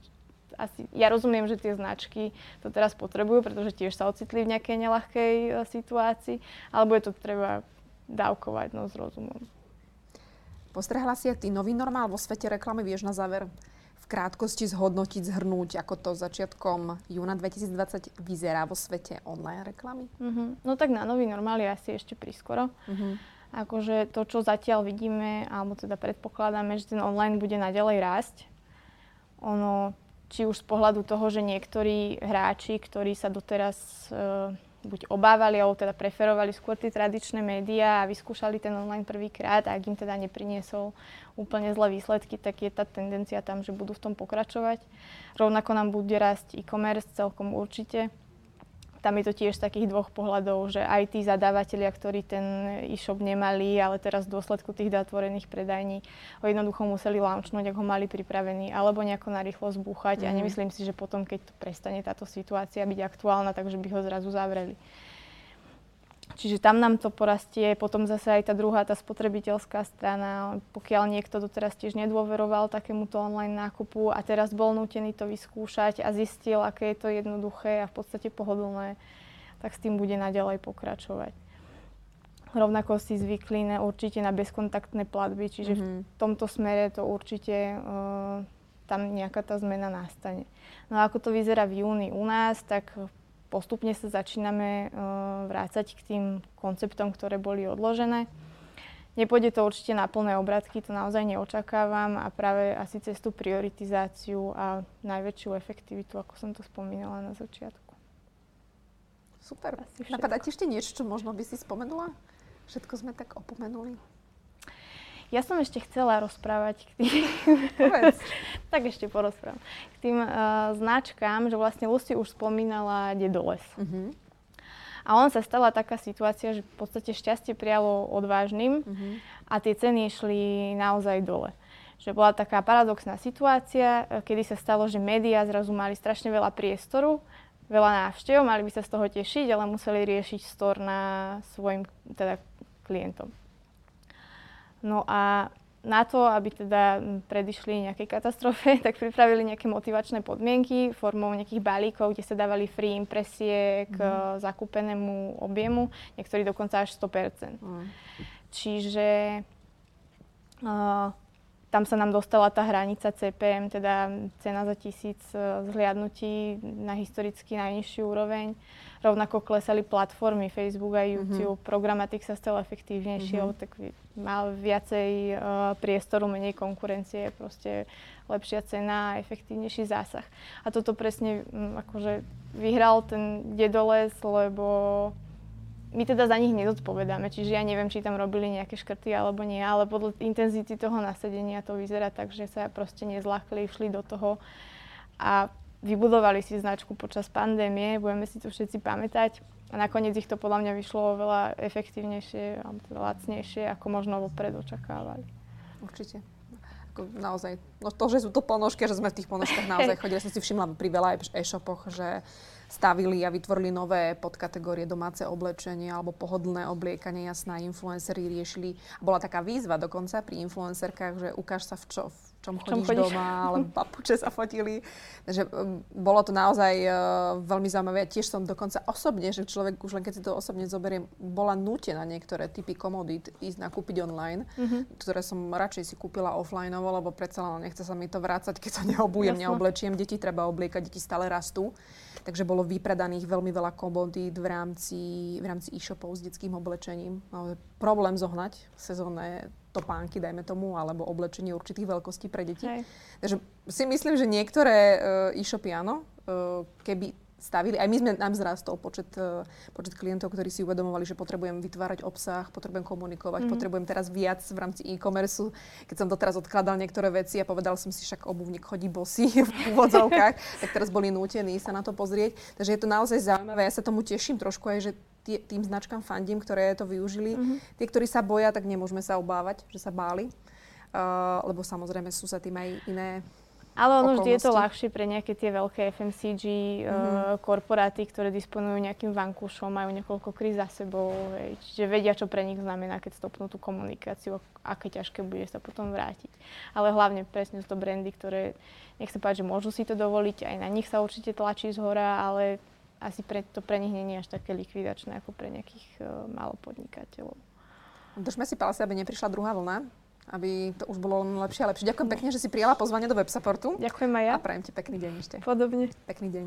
Asi, ja rozumiem, že tie značky to teraz potrebujú, pretože tiež sa ocitli v nejakej nelahkej situácii, alebo je to treba dávkovať no, s rozumom.
Postrehla si aj ty nový normál vo svete reklamy, vieš na záver v krátkosti zhodnotiť, zhrnúť, ako to začiatkom júna 2020 vyzerá vo svete online reklamy?
Uh-huh. No tak na nový normál je asi ešte prískoro. Uh-huh. Akože to, čo zatiaľ vidíme, alebo teda predpokladáme, že ten online bude naďalej rásť. Ono, či už z pohľadu toho, že niektorí hráči, ktorí sa doteraz uh, buď obávali, alebo teda preferovali skôr tie tradičné médiá a vyskúšali ten online prvýkrát a ak im teda nepriniesol úplne zlé výsledky, tak je tá tendencia tam, že budú v tom pokračovať. Rovnako nám bude rásť e-commerce celkom určite tam je to tiež z takých dvoch pohľadov, že aj tí zadávateľia, ktorí ten e-shop nemali, ale teraz v dôsledku tých dátvorených predajní ho jednoducho museli launchnúť, ak ho mali pripravený, alebo nejako narýchlo zbúchať. Mm. A mhm. nemyslím si, že potom, keď prestane táto situácia byť aktuálna, takže by ho zrazu zavreli. Čiže tam nám to porastie, potom zase aj tá druhá, tá spotrebiteľská strana, pokiaľ niekto doteraz tiež nedôveroval takémuto online nákupu a teraz bol nútený to vyskúšať a zistil, aké je to jednoduché a v podstate pohodlné, tak s tým bude naďalej pokračovať. Rovnako si zvykli na, určite na bezkontaktné platby, čiže mm-hmm. v mhm. tomto smere to určite uh, tam nejaká tá zmena nastane. No a ako to vyzerá v júni u nás, tak postupne sa začíname uh, vrácať k tým konceptom, ktoré boli odložené. Nepôjde to určite na plné obratky, to naozaj neočakávam a práve asi cez tú prioritizáciu a najväčšiu efektivitu, ako som to spomínala na začiatku.
Super. Napadá ti ešte niečo, čo možno by si spomenula? Všetko sme tak opomenuli.
Ja som ešte chcela rozprávať k tým... [laughs] tak ešte porozprávam. K tým uh, značkám, že vlastne Lucy už spomínala Dedoles. Uh-huh. A on sa stala taká situácia, že v podstate šťastie prijalo odvážnym uh-huh. a tie ceny išli naozaj dole. Že bola taká paradoxná situácia, e, kedy sa stalo, že médiá zrazu mali strašne veľa priestoru, veľa návštev, mali by sa z toho tešiť, ale museli riešiť store na svojim teda klientom. No a na to, aby teda predišli nejakej katastrofe, [laughs] tak pripravili nejaké motivačné podmienky formou nejakých balíkov, kde sa dávali free impresie k mm. zakúpenému objemu, niektorí dokonca až 100%. Mm. Čiže uh, tam sa nám dostala tá hranica CPM, teda cena za tisíc uh, zhliadnutí na historicky najnižší úroveň. Rovnako klesali platformy Facebook a mhm. YouTube, mm-hmm. programatik sa stal efektívnejší, mm-hmm. tak mal viacej uh, priestoru, menej konkurencie, proste lepšia cena a efektívnejší zásah. A toto presne um, akože vyhral ten dedoles, lebo my teda za nich nezodpovedáme, čiže ja neviem, či tam robili nejaké škrty alebo nie, ale podľa intenzity toho nasadenia to vyzerá tak, že sa proste nezľahli, išli do toho a vybudovali si značku počas pandémie, budeme si to všetci pamätať. A nakoniec ich to podľa mňa vyšlo oveľa efektívnejšie a teda lacnejšie, ako možno vopred očakávali.
Určite. Ako naozaj, no to, že sú to ponožky, že sme v tých ponožkách naozaj [laughs] chodili, som si všimla pri veľa e-shopoch, že stavili a vytvorili nové podkategórie domáce oblečenie alebo pohodlné obliekanie, jasná, influenceri riešili. Bola taká výzva dokonca pri influencerkách, že ukáž sa v čo, v čom chodíš, čom chodíš doma, alebo [laughs] papuče sa fotili. Takže um, bolo to naozaj uh, veľmi zaujímavé. Tiež som dokonca osobne, že človek už len keď si to osobne zoberie, bola nútená niektoré typy komodít ísť nakúpiť online, mm-hmm. ktoré som radšej si kúpila offline, lebo predsa len nechce sa mi to vrácať, keď sa neobujem, Jasne. neoblečiem. Deti treba obliekať, deti stále rastú. Takže bolo vypredaných veľmi veľa komodít v rámci, v rámci e-shopov s detským oblečením. No, problém zohnať sezónne topánky, dajme tomu, alebo oblečenie určitých veľkostí pre deti. Hej. Takže si myslím, že niektoré uh, e-shopy áno, uh, keby stavili, aj my sme, nám zrastol počet, uh, počet klientov, ktorí si uvedomovali, že potrebujem vytvárať obsah, potrebujem komunikovať, mm. potrebujem teraz viac v rámci e-commerce. Keď som to teraz odkladal niektoré veci a povedal som si, však obuvník chodí bosý [laughs] v úvodzovkách, [laughs] tak teraz boli nútení sa na to pozrieť. Takže je to naozaj zaujímavé. Ja sa tomu teším trošku aj, že tým značkám fandím, ktoré to využili. Mm-hmm. Tí, ktorí sa boja, tak nemôžeme sa obávať, že sa báli. Uh, lebo samozrejme sú sa tým aj iné
ale ono vždy je to ľahšie pre nejaké tie veľké FMCG mm-hmm. uh, korporáty, ktoré disponujú nejakým vankúšom, majú niekoľko kríz za sebou, hej, čiže vedia, čo pre nich znamená, keď stopnú tú komunikáciu, aké ťažké bude sa potom vrátiť. Ale hlavne presne sú to brandy, ktoré, nech sa páči, že môžu si to dovoliť, aj na nich sa určite tlačí z hora, ale asi pre, to pre nich nie je až také likvidačné ako pre nejakých uh, malopodnikateľov.
Držme si palce, aby neprišla druhá vlna, aby to už bolo lepšie a lepšie. Ďakujem pekne, že si prijala pozvanie do Websupportu.
Ďakujem aj ja.
A prajem ti pekný deň ešte.
Podobne.
Pekný deň.